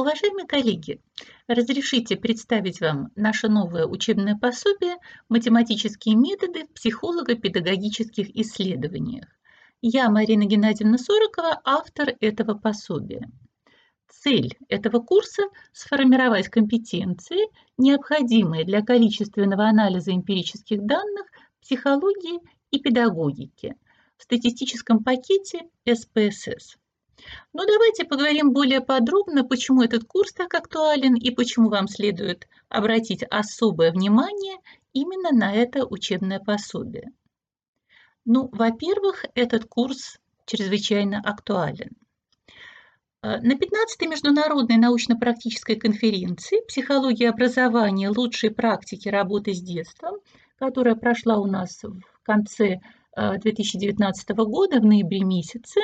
Уважаемые коллеги, разрешите представить вам наше новое учебное пособие «Математические методы в психолого-педагогических исследованиях». Я, Марина Геннадьевна Сорокова, автор этого пособия. Цель этого курса – сформировать компетенции, необходимые для количественного анализа эмпирических данных психологии и педагогики в статистическом пакете СПСС. Но давайте поговорим более подробно, почему этот курс так актуален и почему вам следует обратить особое внимание именно на это учебное пособие. Ну, во-первых, этот курс чрезвычайно актуален. Э, на 15-й международной научно-практической конференции «Психология образования. Лучшие практики работы с детством», которая прошла у нас в конце 2019 э, года, в ноябре месяце,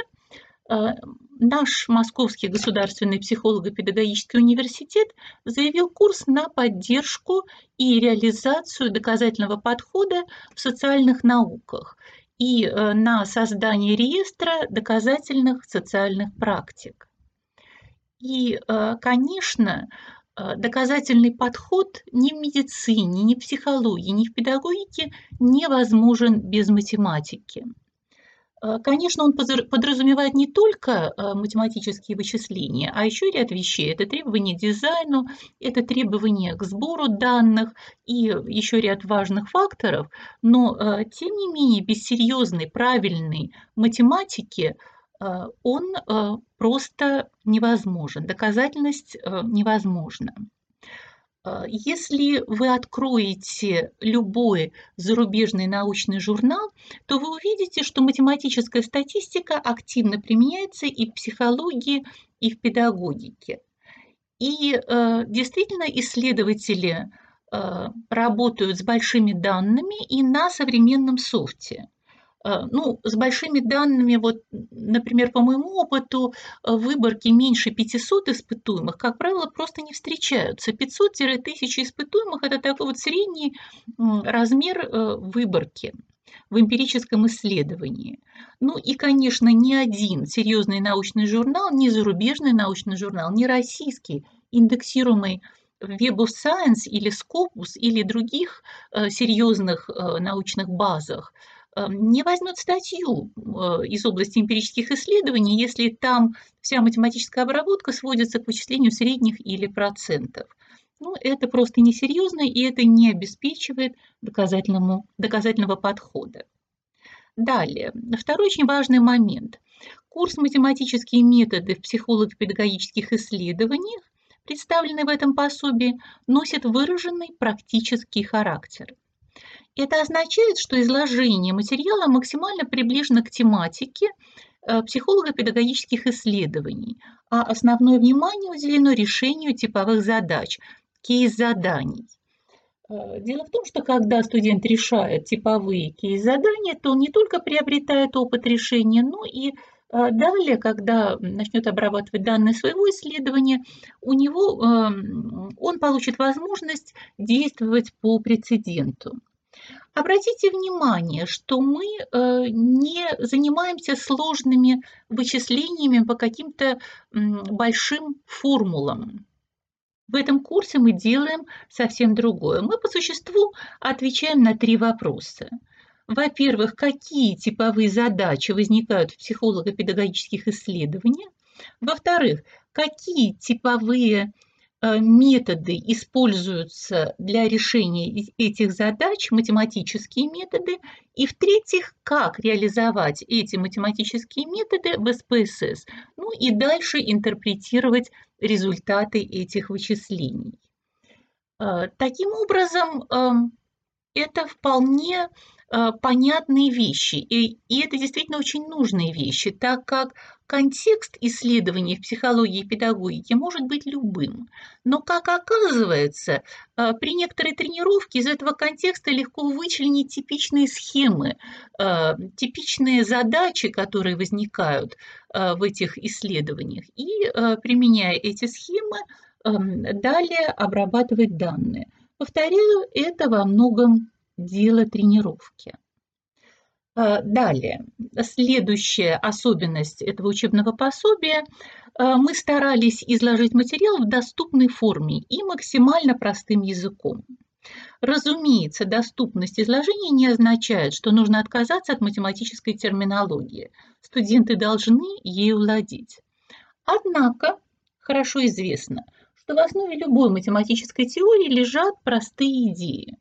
наш Московский государственный психолого-педагогический университет заявил курс на поддержку и реализацию доказательного подхода в социальных науках и э, на создание реестра доказательных социальных практик. И, э, конечно, доказательный подход ни в медицине, ни в психологии, ни в педагогике невозможен без математики. Э, конечно, он подразумевает не только э, математические вычисления, а еще ряд вещей. Это требования к дизайну, это требования к сбору данных и еще ряд важных факторов. Но, э, тем не менее, без серьезной, правильной математики он просто невозможен, доказательность невозможна. А, если вы откроете любой зарубежный научный журнал, то вы увидите, что математическая статистика активно применяется и в психологии, и в педагогике. И э, действительно исследователи э, работают с большими данными и на современном софте. Э, ну, с большими данными, вот, например, по моему опыту, э, выборки меньше 500 испытуемых, как правило, просто не встречаются. 500-1000 испытуемых – это такой вот средний размер э, выборки в эмпирическом исследовании. Ну и, конечно, ни один серьезный научный журнал, ни зарубежный научный журнал, ни российский, индексируемый в Web of Science или Scopus или других серьезных научных базах – не возьмет статью э, из области эмпирических исследований, если там вся математическая обработка сводится к вычислению средних или процентов. Ну, это просто несерьезно, и это не обеспечивает доказательному, доказательного подхода. Далее, второй очень важный момент. Курс «Математические методы в психолого-педагогических исследованиях», представленный в этом пособии, носит выраженный практический характер – это означает, что изложение материала максимально приближено к тематике э, психолого-педагогических исследований, а основное внимание уделено решению типовых задач, кейс-заданий. Э, дело в том, что когда студент решает типовые кейс-задания, то он не только приобретает опыт решения, но и э, далее, когда начнет обрабатывать данные своего исследования, у него, эм, он получит возможность действовать по прецеденту. Обратите внимание, что мы э, не занимаемся сложными вычислениями по каким-то большим формулам. В этом курсе мы делаем совсем другое. Мы по существу отвечаем на три вопроса. Во-первых, какие типовые задачи возникают в психолого-педагогических исследованиях? Во-вторых, какие типовые методы используются для решения этих задач, математические методы, и в-третьих, как реализовать эти математические методы в СПСС, ну и дальше интерпретировать результаты этих вычислений. Э, таким образом, эм, это вполне э, понятные вещи, и, и это действительно очень нужные вещи, так как контекст исследований в психологии и педагогике может быть любым. Но, как оказывается, э, при некоторой тренировке из этого контекста легко вычленить типичные схемы, э, типичные задачи, которые возникают в этих исследованиях, и, применяя эти схемы, эм, далее обрабатывать данные. Повторяю, это во многом дело тренировки. А, далее, следующая особенность этого учебного пособия мы старались изложить материал в доступной форме и максимально простым языком. Разумеется, доступность изложения не означает, что нужно отказаться от математической терминологии. Студенты должны ею владеть. Однако, хорошо известно, что в основе любой математической теории лежат простые идеи.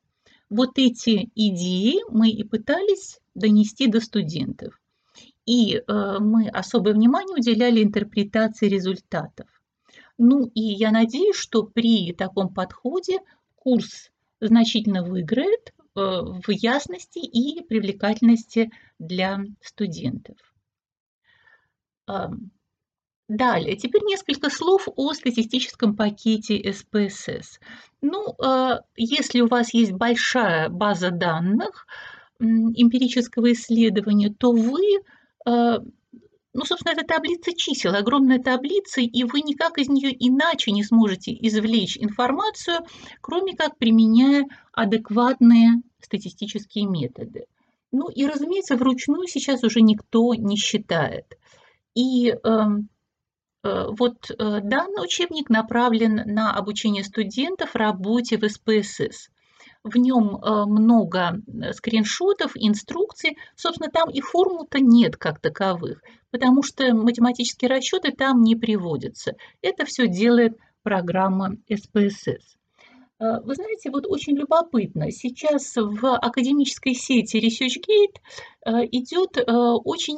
Вот эти идеи мы и пытались донести до студентов. И э, мы особое внимание уделяли интерпретации результатов. Ну и я надеюсь, что при таком подходе курс значительно выиграет э, в ясности и привлекательности для студентов. Далее, теперь несколько слов о статистическом пакете СПСС. Ну, э, если у вас есть большая база данных эмпирического исследования, то вы э, ну, собственно, это таблица чисел, огромная таблица, и вы никак из нее иначе не сможете извлечь информацию, кроме как применяя адекватные статистические методы. Ну и, разумеется, вручную сейчас уже никто не считает. И э, э, вот э, данный учебник направлен на обучение студентов работе в СПСС. В нем э, много э, скриншотов, инструкций. Собственно, там и формул-то нет как таковых, потому что математические расчеты там не приводятся. Это все делает программа СПСС. Э, вы знаете, вот очень любопытно, сейчас в академической сети ResearchGate идет очень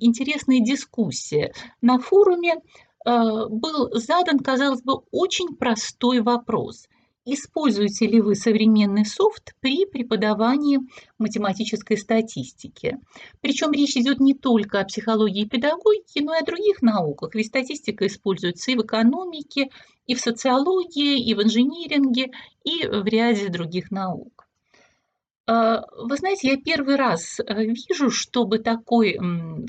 интересная дискуссия. На форуме был задан, казалось бы, очень простой вопрос. Используете ли вы современный софт при преподавании математической статистики? Причем речь идет не только о психологии и педагогике, но и о других науках, ведь статистика используется и в экономике, и в социологии, и в инжиниринге, и в ряде других наук. А, вы знаете, я первый раз э, вижу, чтобы такой,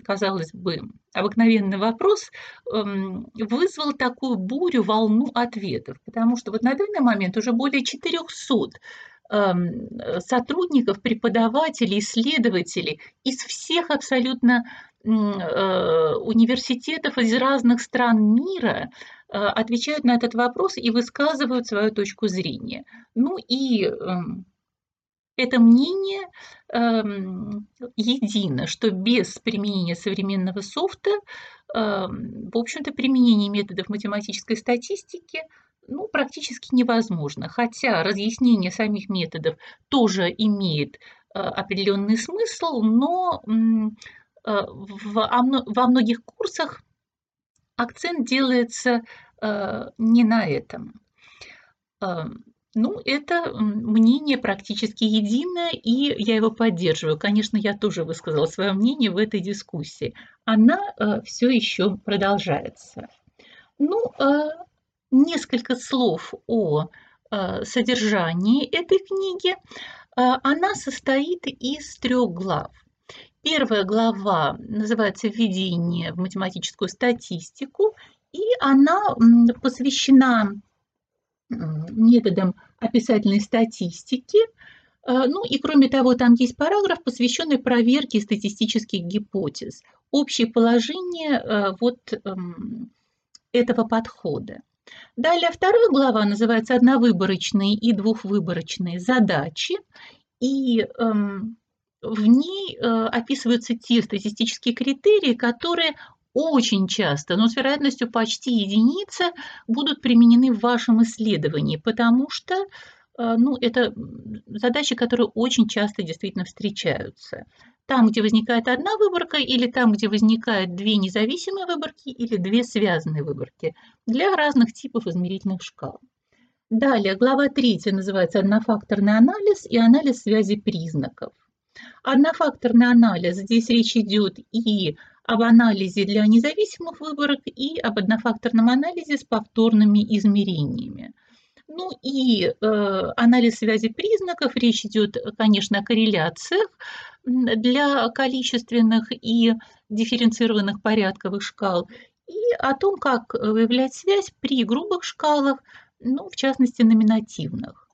казалось бы, обыкновенный вопрос эм, вызвал такую бурю, волну ответов, потому что вот на данный момент уже более 400 эм, сотрудников, преподавателей, исследователей из всех абсолютно э, университетов из разных стран мира э, отвечают на этот вопрос и высказывают свою точку зрения. Ну и эм, это мнение э, едино, что без применения современного софта, э, в общем-то, применение методов математической статистики ну, практически невозможно. Хотя разъяснение самих методов тоже имеет э, определенный смысл, но э, в, во многих курсах акцент делается э, не на этом. Ну, это мнение практически единое, и я его поддерживаю. Конечно, я тоже высказала свое мнение в этой дискуссии. Она э, все еще продолжается. Ну, э, несколько слов о э, содержании этой книги. Э, она состоит из трех глав. Первая глава называется «Введение в математическую статистику», и она посвящена методом описательной статистики. Э, ну и кроме того, там есть параграф, посвященный проверке статистических гипотез, общее положение э, вот эм, этого подхода. Далее вторая глава называется «Одновыборочные и двухвыборочные задачи», и эм, в ней э, описываются те статистические критерии, которые очень часто, но с вероятностью почти единица, будут применены в вашем исследовании, потому что э, ну, это задачи, которые очень часто действительно встречаются. Там, где возникает одна выборка, или там, где возникают две независимые выборки, или две связанные выборки для разных типов измерительных шкал. Далее, глава 3 называется «Однофакторный анализ и анализ связи признаков». Однофакторный анализ, здесь речь идет и об анализе для независимых выборок и об однофакторном анализе с повторными измерениями. Ну и э, анализ связи признаков, речь идет, конечно, о корреляциях для количественных и дифференцированных порядковых шкал и о том, как выявлять связь при грубых шкалах, ну, в частности, номинативных.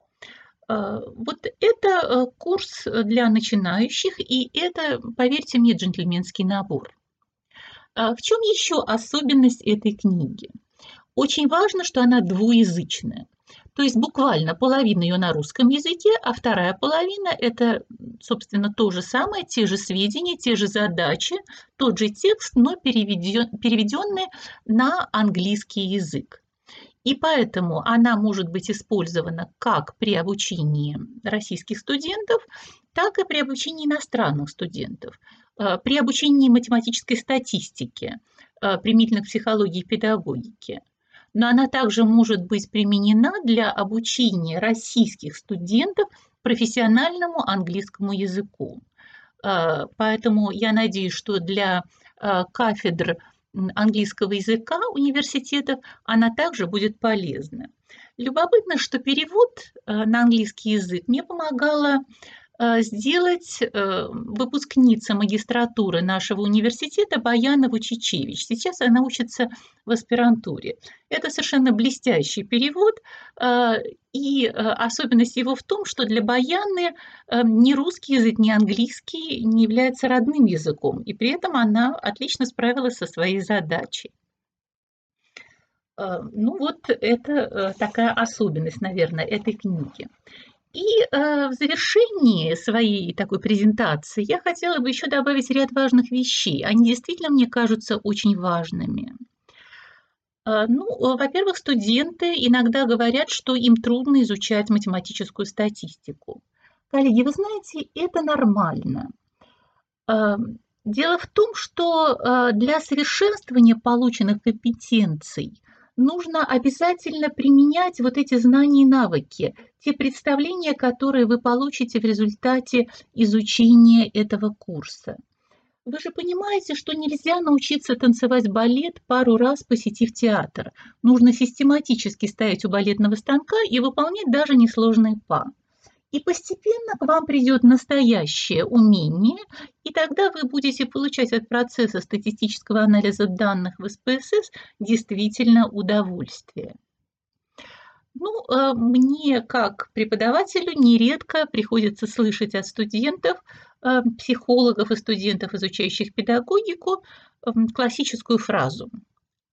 Э, вот это э, курс для начинающих, и это, поверьте мне, джентльменский набор. В чем еще особенность этой книги? Очень важно, что она двуязычная. То есть буквально половина ее на русском языке, а вторая половина – это, собственно, то же самое, те же сведения, те же задачи, тот же текст, но переведен, переведенный на английский язык. И поэтому она может быть использована как при обучении российских студентов, так и при обучении иностранных студентов, при обучении математической статистике, э, применительно к психологии и педагогике – но она также может быть применена для обучения российских студентов профессиональному английскому языку. А, поэтому я надеюсь, что для кафедр английского языка университетов она также будет полезна. Любопытно, что перевод на английский язык мне помогала Э, сделать э, выпускница магистратуры нашего университета Баянова Чичевич. Сейчас она учится в аспирантуре. Это совершенно блестящий перевод, э, и особенность его в том, что для Баяны ни русский язык, ни английский не является родным языком, и при этом она отлично справилась со своей задачей. Ну вот это такая особенность, наверное, этой книги. И э, в завершении своей такой презентации я хотела бы еще добавить ряд важных вещей. Они действительно мне кажутся очень важными. Э, ну, во-первых, студенты иногда говорят, что им трудно изучать математическую статистику. Коллеги, вы знаете, это нормально. Э, дело в том, что э, для совершенствования полученных компетенций нужно обязательно применять вот эти знания и навыки, те представления, которые вы получите в результате изучения этого курса. Вы же понимаете, что нельзя научиться танцевать балет пару раз, посетив театр. Нужно систематически стоять у балетного станка и выполнять даже несложные па. И постепенно к вам придет настоящее умение, и тогда вы будете получать от процесса статистического анализа данных в СПСС действительно удовольствие. Ну, э, мне как преподавателю нередко приходится слышать от студентов, э, психологов и студентов, изучающих педагогику, эм, классическую фразу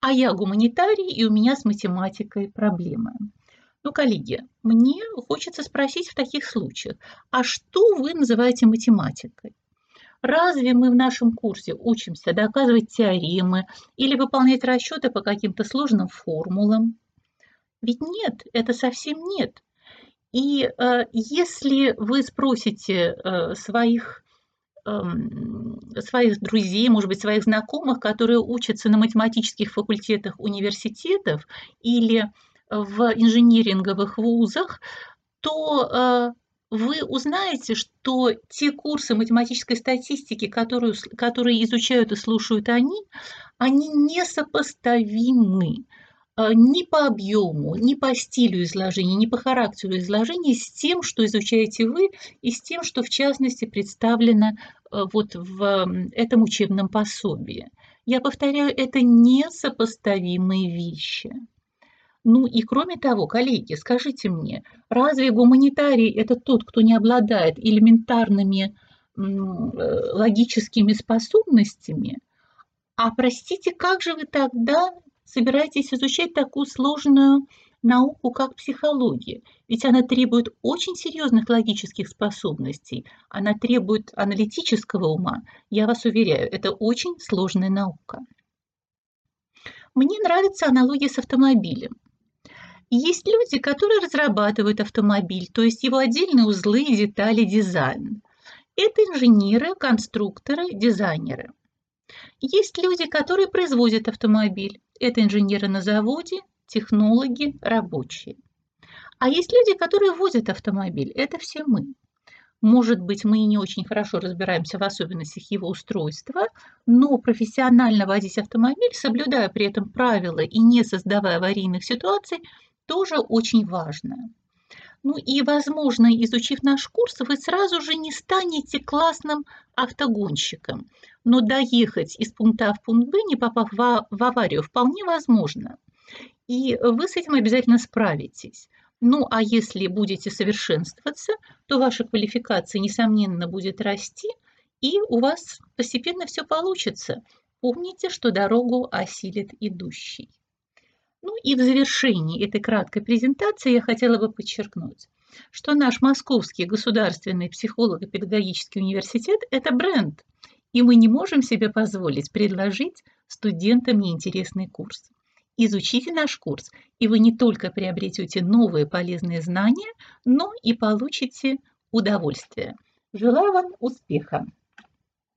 «А я гуманитарий, и у меня с математикой проблемы». Ну, коллеги, мне хочется спросить в таких случаях, а что вы называете математикой? Разве мы в нашем курсе учимся доказывать теоремы или выполнять расчеты по каким-то сложным формулам? Ведь нет, это совсем нет. И э, если вы спросите э, своих, э, своих друзей, может быть, своих знакомых, которые учатся на математических факультетах университетов или в инжиниринговых вузах, то э, вы узнаете, что те курсы математической статистики, которые, которые изучают и слушают они, они несопоставимы э, ни по объему, ни по стилю изложения, ни по характеру изложения с тем, что изучаете вы, и с тем, что в частности представлено э, вот в этом учебном пособии. Я повторяю, это несопоставимые вещи. Ну и кроме того, коллеги, скажите мне, разве гуманитарий это тот, кто не обладает элементарными э, логическими способностями? А простите, как же вы тогда собираетесь изучать такую сложную науку, как психология? Ведь она требует очень серьезных логических способностей, она требует аналитического ума. Я вас уверяю, это очень сложная наука. Мне нравится аналогия с автомобилем. Есть люди, которые разрабатывают автомобиль, то есть его отдельные узлы, детали, дизайн. Это инженеры, конструкторы, дизайнеры. Есть люди, которые производят автомобиль. Это инженеры на заводе, технологи, рабочие. А есть люди, которые возят автомобиль. Это все мы. Может быть, мы не очень хорошо разбираемся в особенностях его устройства, но профессионально водить автомобиль, соблюдая при этом правила и не создавая аварийных ситуаций, тоже очень важно. Ну и, возможно, изучив наш курс, вы сразу же не станете классным автогонщиком, но доехать из пункта А в пункт Б, не попав в, в аварию, вполне возможно. И вы с этим обязательно справитесь. Ну а если будете совершенствоваться, то ваша квалификация, несомненно, будет расти, и у вас постепенно все получится. Помните, что дорогу осилит идущий. Ну и в завершении этой краткой презентации я хотела бы подчеркнуть, что наш Московский государственный психолого-педагогический университет – это бренд, и мы не можем себе позволить предложить студентам неинтересный курс. Изучите наш курс, и вы не только приобретете новые полезные знания, но и получите удовольствие. Желаю вам успеха!